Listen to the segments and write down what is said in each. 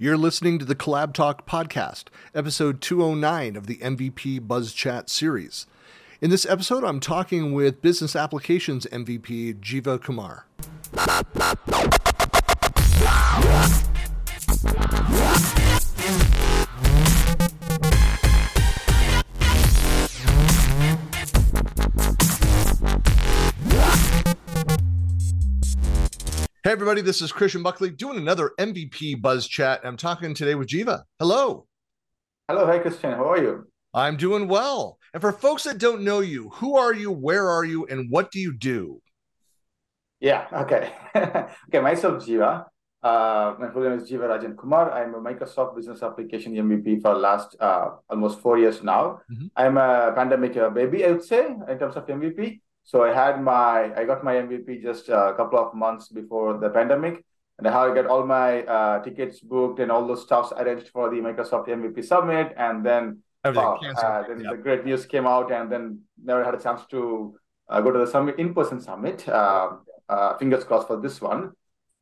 You're listening to the Collab Talk podcast, episode 209 of the MVP Buzz Chat series. In this episode, I'm talking with Business Applications MVP Jeeva Kumar. Hey, everybody, this is Christian Buckley doing another MVP Buzz Chat. I'm talking today with Jeeva. Hello. Hello. Hi, Christian. How are you? I'm doing well. And for folks that don't know you, who are you, where are you, and what do you do? Yeah, okay. okay, myself, Jeeva. Uh, my full name is Jeevarajan Kumar. I'm a Microsoft Business Application MVP for last uh, almost four years now. Mm-hmm. I'm a pandemic baby, I would say, in terms of MVP. So I had my, I got my MVP just a couple of months before the pandemic, and how I got all my uh, tickets booked and all those stuffs arranged for the Microsoft MVP Summit, and then, wow, uh, then the great news came out, and then never had a chance to uh, go to the summit in-person summit. Um, uh, fingers crossed for this one.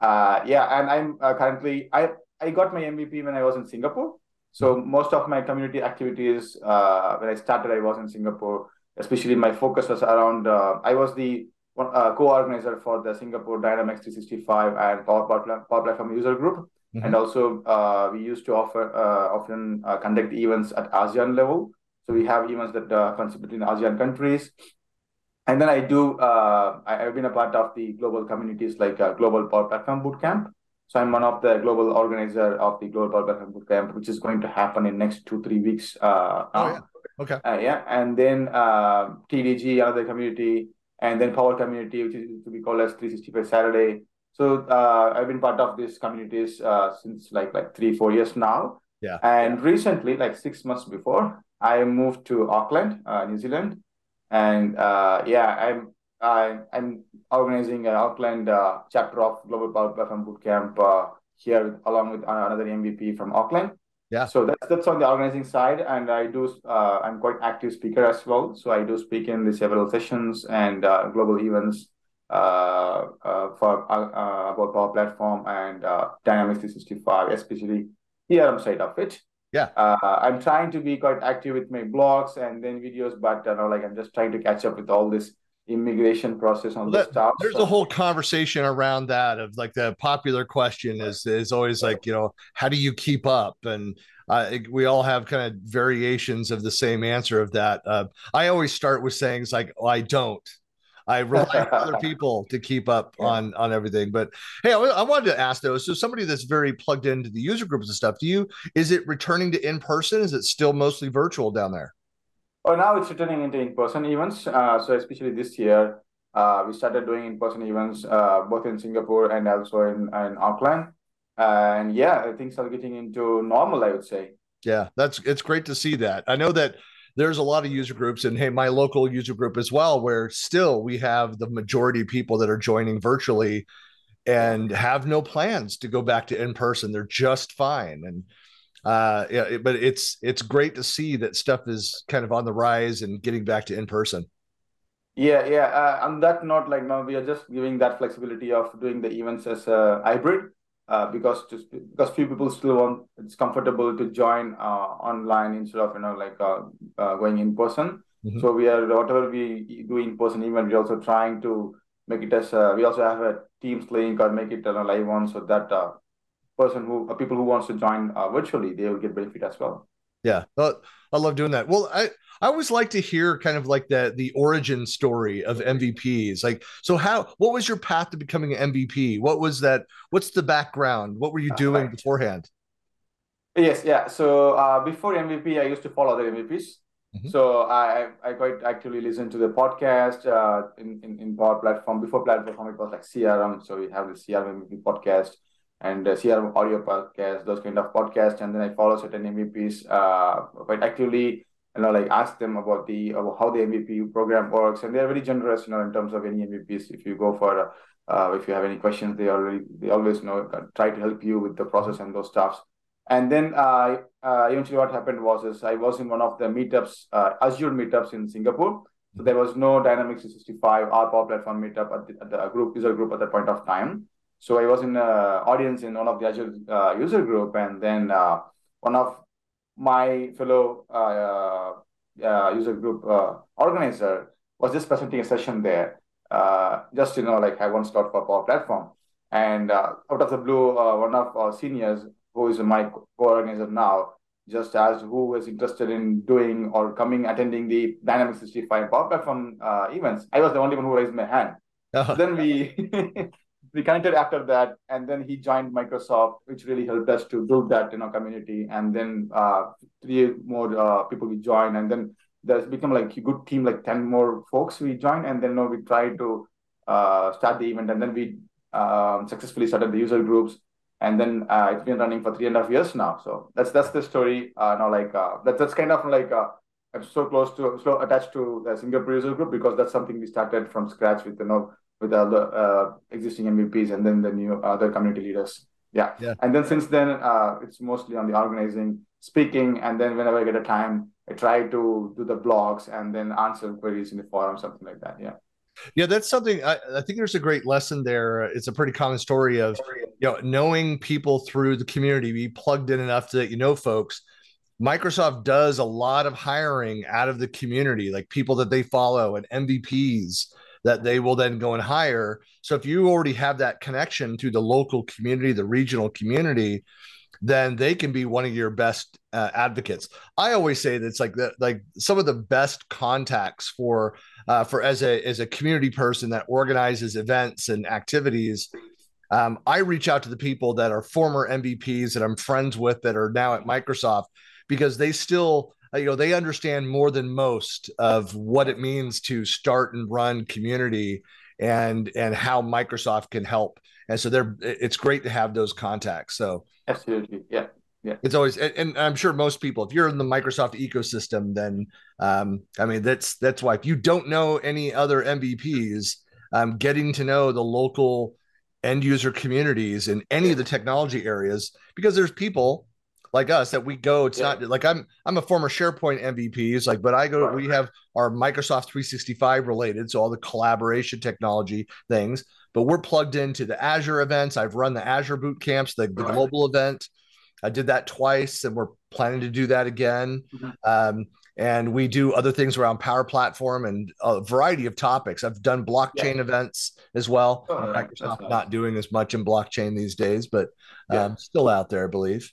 Uh, yeah, and I'm uh, currently I I got my MVP when I was in Singapore. So most of my community activities when I started, I was in Singapore especially my focus was around, uh, I was the uh, co-organizer for the Singapore Dynamics 365 and Power, Power Platform user group. Mm-hmm. And also uh, we used to offer uh, often uh, conduct events at ASEAN level. So we have events that uh, consist between ASEAN countries. And then I do, I, have been a part of the global communities like Global Power Platform Bootcamp. So I'm one of the global organizer of the Global Power Platform Bootcamp, which is going to happen in next two, three weeks. oh, yeah. Okay. Uh, yeah, and then uh, TDG, another community, and then Power Community, which is to be called as 365 Saturday. So uh, I've been part of these communities uh, since like like three four years now. Yeah. And recently, like six months before, I moved to Auckland, uh, New Zealand, and uh, yeah, I'm I, I'm organizing an Auckland chapter of Global Power Platform Bootcamp here, along with another MVP from Auckland. Yeah. So that's that's on the organizing side, and I do. Uh, I'm quite active speaker as well. So I do speak in the several sessions and uh, global events uh, uh for uh, uh, about Power Platform and Dynamics 365, especially here side of it. Yeah. I'm trying to be quite active with my blogs and then videos, but you know, like I'm just trying to catch up with all this immigration process on well, the stuff. There's so. a whole conversation around that of like the popular question is is always like you know how do you keep up and uh, we all have kind of variations of the same answer of that. Uh, I always start with saying it's like oh, I don't. I rely on other people to keep up yeah. on on everything. But hey, I, I, wanted to ask though. So somebody that's very plugged into the user groups and stuff. Do you is it returning to in person? Is it still mostly virtual down there? Oh, now it's returning into in-person events. Uh, so especially this year, uh, we started doing in-person events uh, both in Singapore and also in, in Auckland. and yeah, things are getting into normal, I would say. Yeah, that's it's great to see that. I know that there's a lot of user groups, and hey, my local user group as well, where still we have the majority of people that are joining virtually and have no plans to go back to in person. They're just fine. And uh yeah but it's it's great to see that stuff is kind of on the rise and getting back to in person yeah yeah uh, on that note like now we are just giving that flexibility of doing the events as a hybrid uh, because just because few people still want it's comfortable to join uh, online instead of you know like uh, uh going in person mm-hmm. so we are whatever we do in person event, we're also trying to make it as uh, we also have a teams link or make it a live one so that uh, person who uh, people who wants to join uh, virtually they will get benefit as well. Yeah. Uh, i love doing that. Well i i always like to hear kind of like the the origin story of mvps like so how what was your path to becoming an mvp what was that what's the background? What were you doing uh, beforehand? Yes yeah. So uh, before mvp i used to follow other mvps Mm-hmm. So I I quite actually listen to the podcast uh, in, in in Power Platform. Before Platform, it was like CRM. So we have the CRM MVP podcast and uh, CRM audio podcast, those kind of podcasts. And then I follow certain MVPs uh, quite actively, you know, like ask them about the about how the MVP program works. And they're very generous, you know, in terms of any MVPs. If you go for, uh, if you have any questions, they already, they always you know, try to help you with the process and those stuffs. And then uh, uh, eventually what happened was is I was in one of the meetups, uh, Azure meetups in Singapore. So there was no Dynamics 365 or Power Platform meetup at the, at the group user group at that point of time. So I was in an audience in one of the Azure uh, user group, and then uh, one of my fellow uh, uh user group uh, organizer was just presenting a session there, uh, just you know, like I one slot for Power Platform, and out of the blue, one of our seniors who is my co-organizer now just asked who is interested in doing or coming attending the Dynamics 365 Power Platform events. I was the only one who raised my hand. Uh-huh. Then we we connected after that, and then he joined Microsoft, which really helped us to build that in our community. And then uh, three more uh, people we joined, and then there's become like a good team, like ten more folks we joined, and then you know, we tried to uh, start the event, and then we um, successfully started the user groups, and then uh, it's been running for three and a half years now. So that's that's the story. Uh, now, like uh, that, that's kind of like I'm so close to so attached to the Singapore user group because that's something we started from scratch with you know with other uh, existing MVPs and then the new other community leaders. Yeah. yeah. And then since then, uh, it's mostly on the organizing, speaking, and then whenever I get a time, I try to do the blogs and then answer queries in the forum, something like that. Yeah. Yeah, that's something I, I, think there's a great lesson there. It's a pretty common story of you know knowing people through the community, be plugged in enough that you know folks. Microsoft does a lot of hiring out of the community, like people that they follow and MVPs that they will then go and hire. So if you already have that connection to the local community, the regional community, then they can be one of your best uh, advocates. I always say that it's like the, like some of the best contacts for uh, for as a as a community person that organizes events and activities. Um, I reach out to the people that are former MVPs that I'm friends with that are now at Microsoft because they still you know they understand more than most of what it means to start and run community and and how Microsoft can help. And so they're it's great to have those contacts. So absolutely, yeah. Yeah. It's always, and I'm sure most people, if you're in the Microsoft ecosystem, then um, I mean that's that's why if you don't know any other MVPs, um, getting to know the local end user communities in any of the technology areas, because there's people like us that we go it's yeah. not like i'm i'm a former sharepoint mvps like but i go we have our microsoft 365 related so all the collaboration technology things but we're plugged into the azure events i've run the azure boot camps the, the right. global event i did that twice and we're planning to do that again mm-hmm. um, and we do other things around power platform and a variety of topics i've done blockchain yeah. events as well oh, microsoft not doing as much in blockchain these days but yeah. um, still out there i believe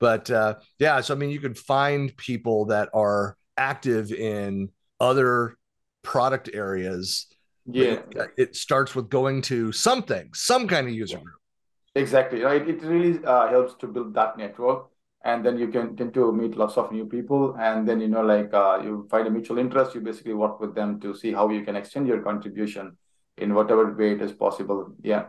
but uh, yeah, so I mean, you can find people that are active in other product areas. Yeah, it, it starts with going to something, some kind of user group. Exactly, right. It really uh, helps to build that network, and then you can tend to meet lots of new people, and then you know, like uh, you find a mutual interest. You basically work with them to see how you can extend your contribution in whatever way it is possible. Yeah.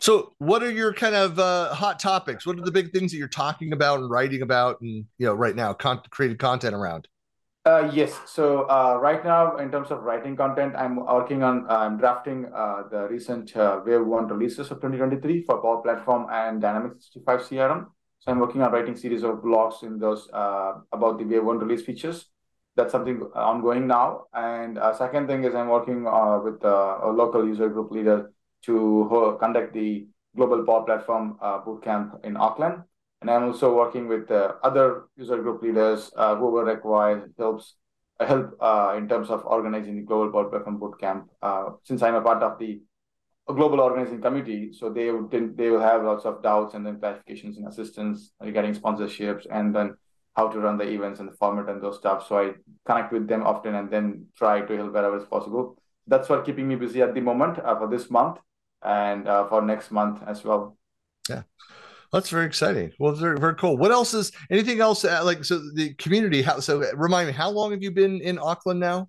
So, what are your kind of uh, hot topics? What are the big things that you're talking about and writing about, and you know, right now, con- created content around? Uh, yes. So uh, right now, in terms of writing content, I'm working on I'm drafting uh, the recent uh, Wave One releases of 2023 for Power Platform and Dynamics 365 CRM. So I'm working on writing series of blogs in those uh, about the Wave One release features. That's something ongoing now. And second thing is I'm working with a local user group leader to conduct the Global Power Platform uh, Bootcamp in Auckland. And I'm also working with uh, other user group leaders, uh, whoever requires helps uh, help uh, in terms of organizing the Global Power Platform Bootcamp. Uh, since I'm a part of the global organizing committee, so they would they will have lots of doubts and then clarifications and assistance regarding sponsorships and then how to run the events and the format and those stuff. So I connect with them often and then try to help wherever is possible. That's what keeping me busy at the moment uh, for this month and uh, for next month as well. Yeah. That's very exciting. Well, very, very cool. What else is anything else uh, like so the community? How so? Remind me, how long have you been in Auckland now?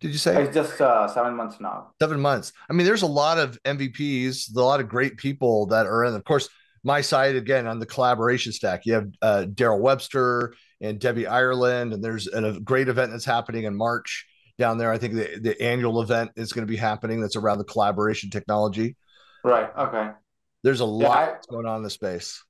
Did you say it's just uh, seven months now? Seven months. I mean, there's a lot of MVPs, a lot of great people that are in. Of course, my side again on the collaboration stack. You have uh, Daryl Webster and Debbie Ireland, and there's a great event that's happening in March down there. I think the, the annual event is going to be happening. That's around the collaboration technology. Right. Okay. There's a lot yeah, I, going on in the space.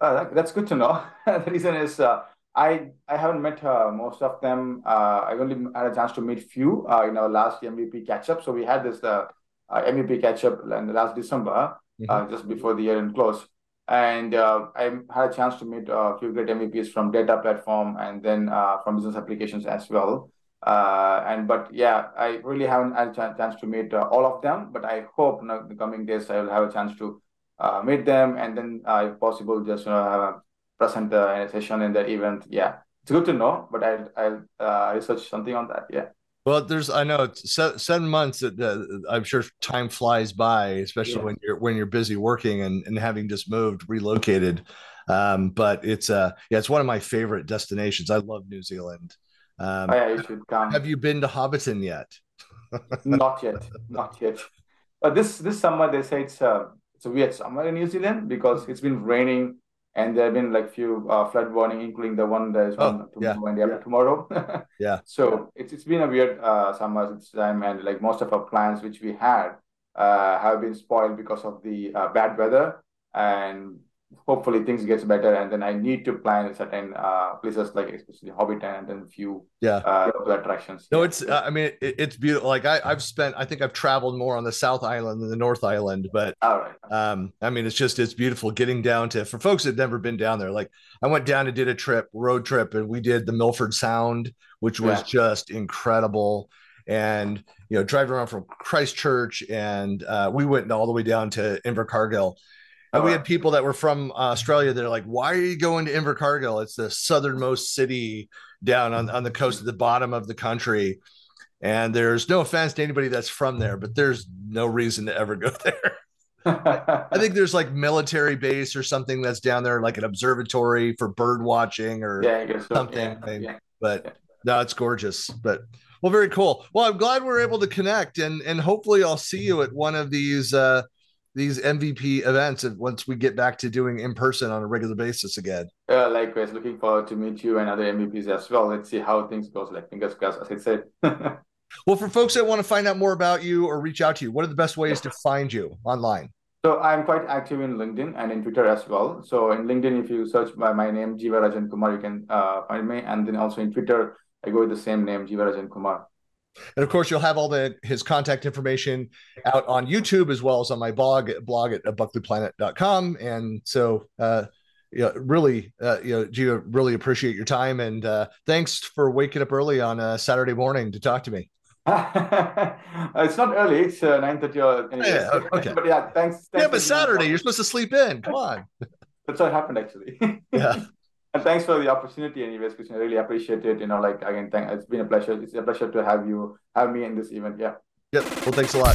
Uh, that, that's good to know. the reason is uh, I I haven't met uh, most of them. Uh, I only had a chance to meet few uh, in our last MVP catch up. So we had this uh, MVP catch up in the last December. mm-hmm. uh, just before the year end close. And uh, I had a chance to meet a few great MVPs from data platform and then uh, from business applications as well. Uh, and but yeah, I really haven't had a chance to meet uh, all of them. But I hope in the coming days I will have a chance to uh, meet them and then, if possible, just you know have a present a session in that event. Yeah, it's good to know. But I'll I'll research something on that. Yeah. Well, there's I know it's seven months. That uh, I'm sure time flies by, especially yeah. when you're when you're busy working and, and having just moved, relocated. Um, but it's uh yeah, it's one of my favorite destinations. I love New Zealand. Um, oh, yeah, you should come. Have you been to Hobbiton yet? not yet, not yet. But this this summer they say it's uh, it's a weird summer in New Zealand because it's been raining and there have been like few uh, flood warning, including the one that is oh, tomorrow yeah. and the yeah. tomorrow. yeah. So it's it's been a weird uh, summer this time, and like most of our plans which we had uh, have been spoiled because of the uh, bad weather, and hopefully things gets better and then i need to plan certain uh, places like especially hobbiton and then a few yeah. uh, attractions. No it's uh, i mean it, it's beautiful like I, i've spent i think i've traveled more on the south island than the north island but all right. um i mean it's just it's beautiful getting down to for folks that never been down there like i went down and did a trip road trip and we did the milford sound which was yeah. just incredible. And you know driving around from christchurch and uh, we went all the way down to invercargill and we had people that were from Australia that are like, why are you going to Invercargill? It's the southernmost city down on, on the coast at the bottom of the country. And there's no offense to anybody that's from there, but there's no reason to ever go there. I think there's like military base or something that's down there, like an observatory for bird watching or yeah, something. Yeah, yeah, but no, it's gorgeous. But well, very cool. Well, I'm glad we're able to connect, and and hopefully I'll see you at one of these uh, these MVP events once we get back to doing in person on a regular basis again. Uh, likewise, looking forward to meet you and other MVPs as well. Let's see how things goes. Like fingers crossed, as I said. well, for folks that want to find out more about you or reach out to you, what are the best ways to find you online? So I'm quite active in LinkedIn and in Twitter as well. So in LinkedIn, if you search by my name, Jeevarajan Kumar, you can uh, find me. And then also in Twitter, I go with the same name, Jeevarajan Kumar. And of course, you'll have all the his contact information out on YouTube as well as on my blog blog at buckleyplanet.com. And so, uh, you know, really, uh, you know, Gio, really appreciate your time and uh, thanks for waking up early on a Saturday morning to talk to me. it's not early; it's uh, nine thirty. Yeah, okay. but yeah, thanks, thanks yeah, but Saturday, you're supposed to sleep in. Come on. That's what happened actually. yeah. And thanks for the opportunity, anyways, Christian. I really appreciate it. You know, like again, thank, it's been a pleasure. It's a pleasure to have you have me in this event. Yeah. Yeah. Well, thanks a lot.